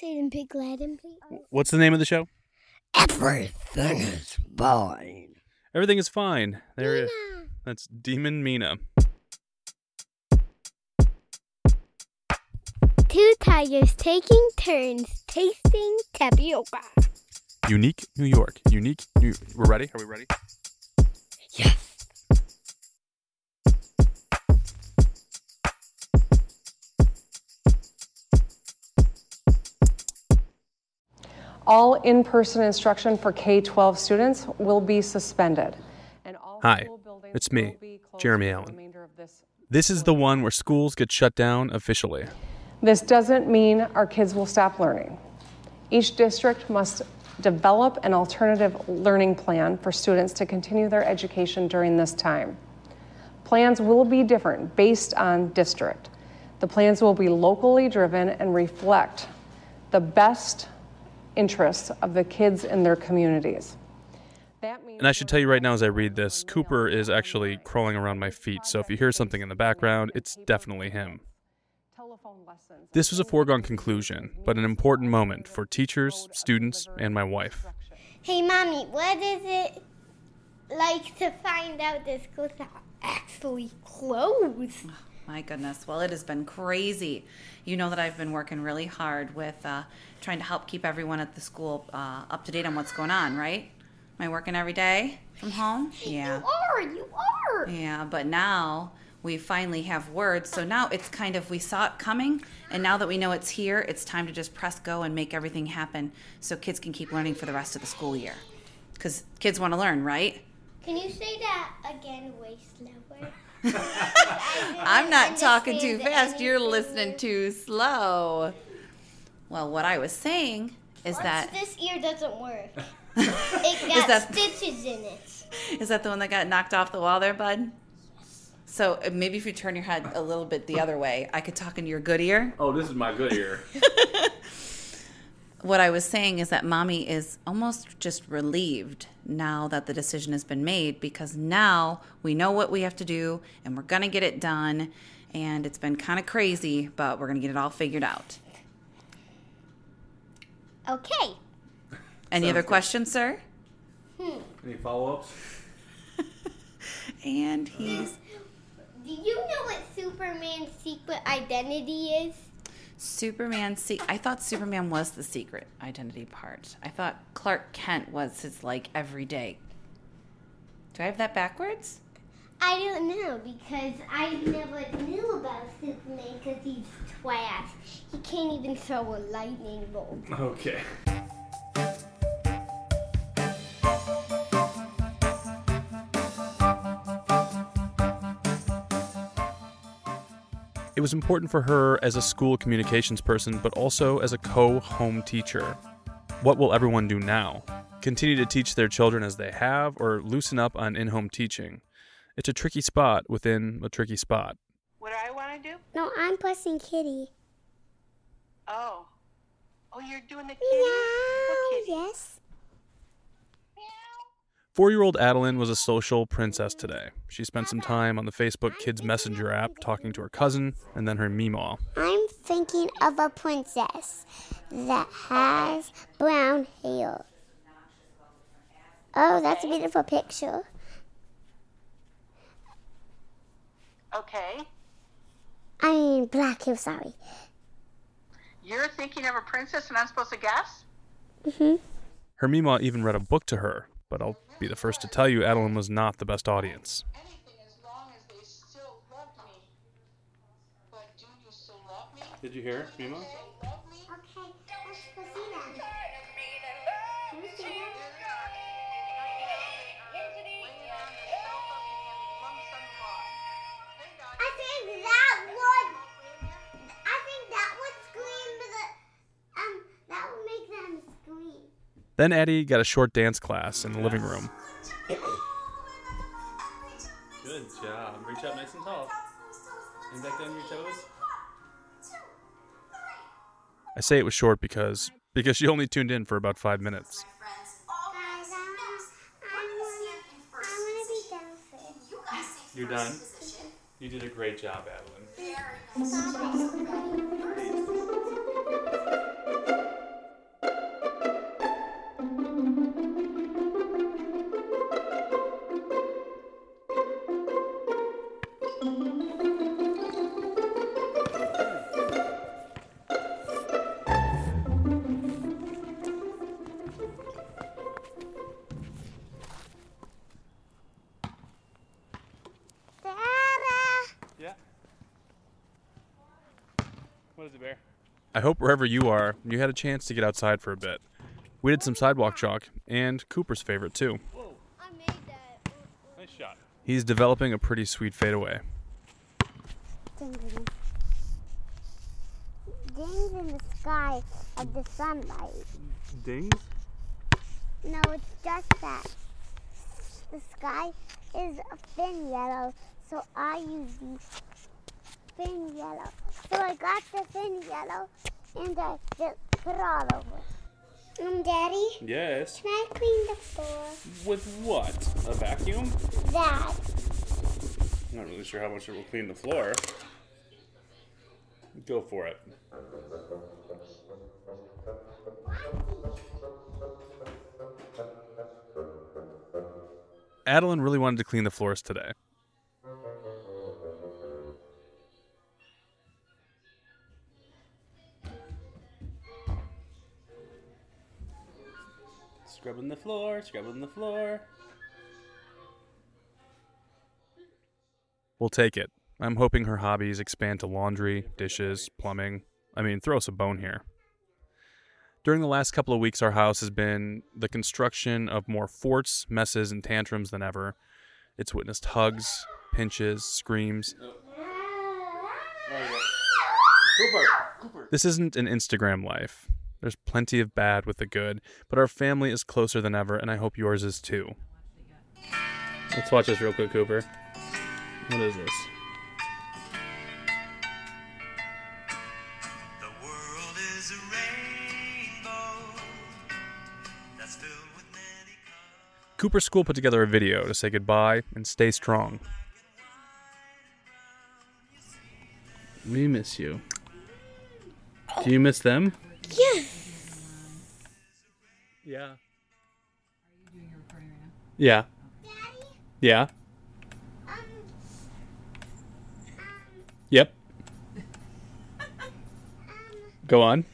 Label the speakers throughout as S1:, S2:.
S1: Say it in Pig Latin, please.
S2: What's the name of the show?
S3: Everything is fine.
S2: Everything is fine. There,
S1: Mina.
S2: that's Demon Mina.
S1: Two tigers taking turns tasting tapioca.
S2: Unique New York. Unique New. We're ready. Are we ready?
S3: Yes.
S4: All in-person instruction for K-12 students will be suspended. and all
S2: Hi, it's me,
S4: will be closed
S2: Jeremy Allen.
S4: This
S2: is the one where schools get shut down officially.
S4: This doesn't mean our kids will stop learning. Each district must develop an alternative learning plan for students to continue their education during this time. Plans will be different based on district. The plans will be locally driven and reflect the best interests of the kids in their communities. That means
S2: And I should tell you right now as I read this, Cooper is actually crawling around my feet, so if you hear something in the background, it's definitely him.
S4: telephone lessons.
S2: This was a foregone conclusion, but an important moment for teachers, students, and my wife.
S1: Hey, mommy, what is it like to find out the schools are actually closed?
S5: My goodness. Well, it has been crazy. You know that I've been working really hard with uh, trying to help keep everyone at the school uh, up to date on what's going on, right? Am I working every day from home? Yeah.
S1: You are, you are.
S5: Yeah, but now we finally have words. So now it's kind of, we saw it coming, and now that we know it's here, it's time to just press go and make everything happen so kids can keep learning for the rest of the school year. Because kids want to learn, right?
S1: Can you say that again way slower?
S5: I'm not talking too fast. You're listening too slow. Well, what I was saying is that
S1: this ear doesn't work. It got
S5: that-
S1: stitches in it.
S5: is that the one that got knocked off the wall there, bud? So uh, maybe if you turn your head a little bit the other way, I could talk into your good ear.
S2: Oh, this is my good ear.
S5: What I was saying is that mommy is almost just relieved now that the decision has been made because now we know what we have to do and we're going to get it done. And it's been kind of crazy, but we're going to get it all figured out.
S1: Okay.
S5: Any other questions, sir? Hmm.
S2: Any follow ups?
S5: And he's
S1: Do you know what Superman's secret identity is?
S5: Superman. See, I thought Superman was the secret identity part. I thought Clark Kent was his like everyday. Do I have that backwards?
S1: I don't know because I never knew about Superman because he's trash. He can't even throw a lightning bolt.
S2: Okay. Was important for her as a school communications person, but also as a co home teacher. What will everyone do now? Continue to teach their children as they have, or loosen up on in home teaching? It's a tricky spot within a tricky spot.
S6: What do I want to do?
S1: No, I'm pressing Kitty.
S6: Oh. Oh, you're doing the kitty? What
S1: Meow.
S6: kitty?
S1: Yes.
S2: Four year old Adeline was a social princess today. She spent some time on the Facebook Kids Messenger app talking to her cousin and then her Meemaw.
S1: I'm thinking of a princess that has brown hair. Oh, that's a beautiful picture.
S6: Okay.
S1: I mean, black hair, sorry.
S6: You're thinking of a princess and I'm supposed to guess?
S1: Mm-hmm.
S2: Her Meemaw even read a book to her, but I'll be the first to tell you Adeline was not the best audience. Did you hear,
S1: as
S2: Then Eddie got a short dance class in the living room. Good job. Reach out nice and tall. And back down your toes. I say it was short because because she only tuned in for about five minutes.
S1: Guys, I want to be done first.
S2: You're done. You did a great job, Adeline. I hope wherever you are, you had a chance to get outside for a bit. We did some sidewalk chalk, and Cooper's favorite too.
S1: I made that.
S2: Nice shot. He's developing a pretty sweet fadeaway.
S1: Dings in the sky of the sunlight.
S2: Dings?
S1: No, it's just that. The sky is a thin yellow, so I use the thin yellow. So I got the thin yellow and I put it all over. Um, Daddy,
S2: Yes.
S1: can I clean the floor?
S2: With what? A vacuum?
S1: That.
S2: I'm Not really sure how much it will clean the floor. Go for it. Adeline really wanted to clean the floors today. Scrubbing the floor, scrubbing the floor. We'll take it. I'm hoping her hobbies expand to laundry, dishes, plumbing. I mean, throw us a bone here. During the last couple of weeks, our house has been the construction of more forts, messes, and tantrums than ever. It's witnessed hugs, pinches, screams. This isn't an Instagram life. There's plenty of bad with the good, but our family is closer than ever, and I hope yours is too. Let's watch this real quick, Cooper. What is this?
S7: The world is a rainbow that's filled with many colors.
S2: Cooper School put together a video to say goodbye and stay strong. We miss you. Do you miss them?
S1: Yes.
S2: Yeah. Are you doing your recording right now? Yeah. Daddy? Yeah.
S1: Um,
S2: Yep. Go on.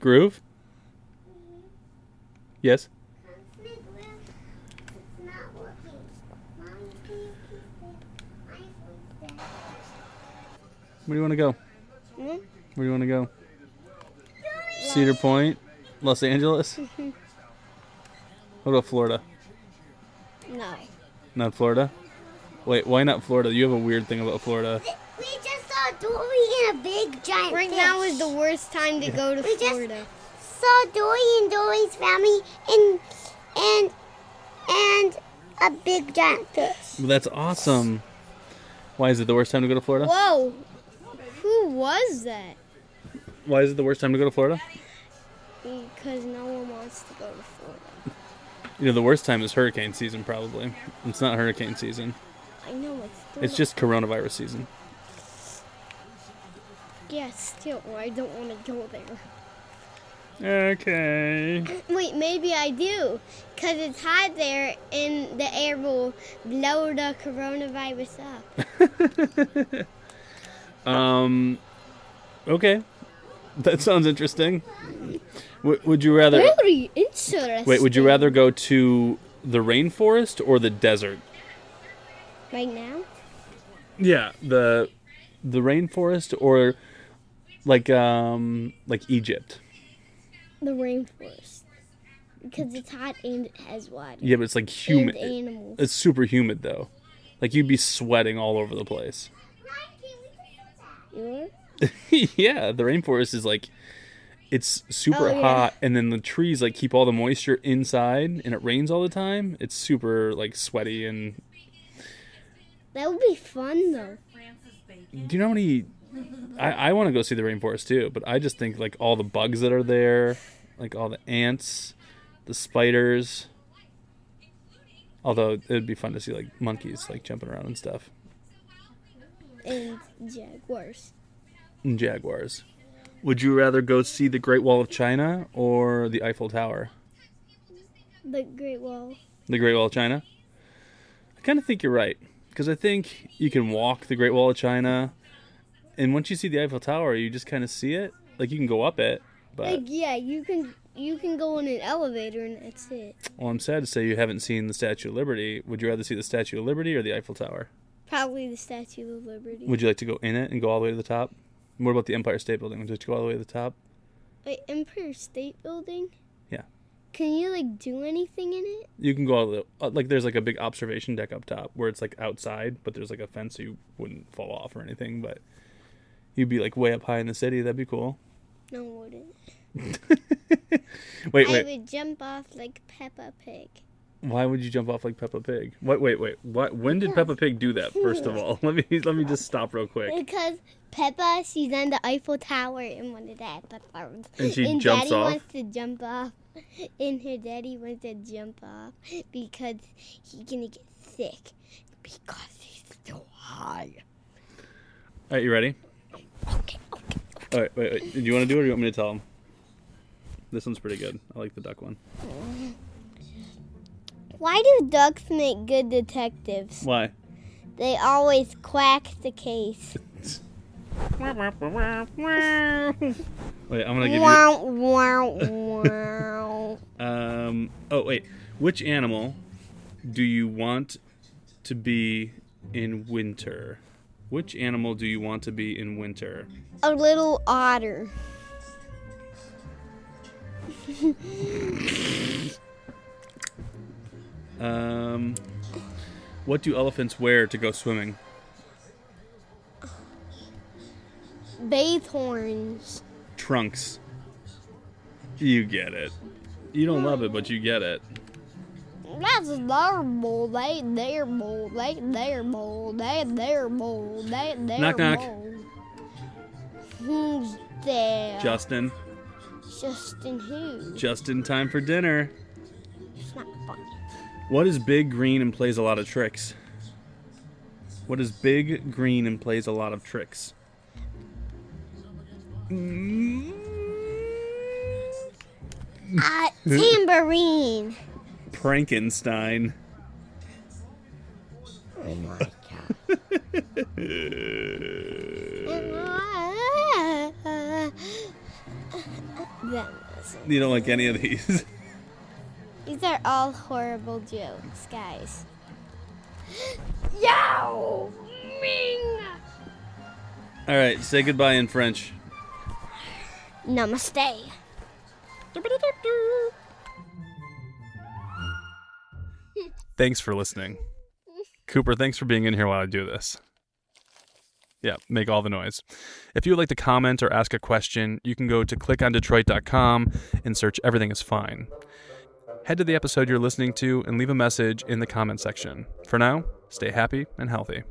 S2: Groove? Yes.
S1: It's not working. Mommy, can you keep it? iPhone's dead.
S2: Where do you want to go?
S1: Hmm?
S2: Where do you want to go? Cedar Point? Los Angeles? what about Florida?
S1: No.
S2: Not Florida? Wait, why not Florida? You have a weird thing about Florida.
S1: We just saw Dory and a big giant
S8: Right
S1: fish.
S8: now is the worst time to go to
S1: We just-
S8: Florida.
S1: saw Dory and Dory's family and and and a big giant fish.
S2: Well, that's awesome. Why is it the worst time to go to Florida?
S8: Whoa! Who was that?
S2: Why is it the worst time to go to Florida?
S8: Because no one wants to go to Florida.
S2: You know, the worst time is hurricane season, probably. It's not hurricane season.
S8: I know it's.
S2: It's just coronavirus season.
S8: Yeah, still, I don't want to go there.
S2: Okay.
S8: Wait, maybe I do. Because it's hot there and the air will blow the coronavirus up.
S2: Um. Okay. That sounds interesting. W- would you rather?
S8: Very interesting.
S2: Wait, would you rather go to the rainforest or the desert?
S8: Right now?
S2: Yeah, the the rainforest or like um like Egypt.
S8: The rainforest. Because it's hot and it has water.
S2: Yeah, but it's like humid.
S8: And animals.
S2: It's super humid though. Like you'd be sweating all over the place.
S8: You
S2: yeah, the rainforest is like it's super
S8: Oh, yeah.
S2: hot and then the trees like keep all the moisture inside and it rains all the time. It's super like sweaty and
S8: That would be fun though.
S2: do you know how many I, I want to go see the rainforest too, but I just think like all the bugs that are there, like all the ants, the spiders. Although it would be fun to see like monkeys like jumping around and stuff.
S8: And jaguars.
S2: And jaguars. Would you rather go see the Great Wall of China or the Eiffel Tower?
S8: The Great Wall.
S2: The Great Wall of China? I kind of think you're right. Because I think you can walk the Great Wall of China, and once you see the Eiffel Tower, you just kind of see it. Like you can go up it, but
S8: Like yeah, you can you can go in an elevator and that's it.
S2: well, I'm sad to say you haven't seen the Statue of Liberty. Would you rather see the Statue of Liberty or the Eiffel Tower?
S8: Probably the Statue of Liberty.
S2: Would you like to go in it and go all the way to the top? What about the Empire State Building? Did you go all the way to the top?
S8: Wait, Empire State Building?
S2: Yeah.
S8: Can you like do anything in it?
S2: You can go all the uh, like. There's like a big observation deck up top where it's like outside, but there's like a fence so you wouldn't fall off or anything. But you'd be like way up high in the city. That'd be cool.
S8: No, wouldn't.
S2: Wait,
S8: I
S2: wait.
S8: would jump off like Peppa Pig.
S2: Why would you jump off like Peppa Pig? Wait, wait, wait. What? When did Peppa Pig do that? First of all, let me let me just stop real quick.
S8: Because Peppa, she's on the Eiffel Tower in one of the episodes.
S2: And she
S8: and
S2: jumps
S8: Daddy
S2: off?
S8: wants to jump off. And her daddy wants to jump off because he's gonna get sick because he's so high.
S2: All right, you ready?
S8: Okay, okay.
S2: All right, wait, wait. Do you want to do it or do you want me to tell him? This one's pretty good. I like the duck one. Mm.
S8: Why do ducks make good detectives?
S2: Why?
S8: They always quack the case.
S2: Wait, I'm gonna give you. Um. Oh wait. Which animal do you want to be in winter? Which animal do you want to be in winter?
S8: A little otter.
S2: Um. What do elephants wear to go swimming?
S8: Bathe horns.
S2: Trunks. You get it. You don't love it, but you get it.
S8: That's their bowl, they their bowl, they their bowl, they their bowl, they their
S2: Knock, knock.
S8: bowl. Who's there?
S2: Justin,
S8: Justin who?
S2: just in time for dinner.
S8: It's not funny.
S2: What is big, green, and plays a lot of tricks? What is big, green, and plays a lot of tricks?
S8: Uh, tambourine.
S2: Frankenstein.
S3: Oh my god.
S2: You don't like any of these.
S8: These are all horrible jokes, guys. Yow! Ming!
S2: All right, say goodbye in French.
S8: Namaste.
S2: Thanks for listening. Cooper, thanks for being in here while I do this. Yeah, make all the noise. If you would like to comment or ask a question, you can go to clickondetroit.com and search Everything is Fine. Head to the episode you're listening to and leave a message in the comment section. For now, stay happy and healthy.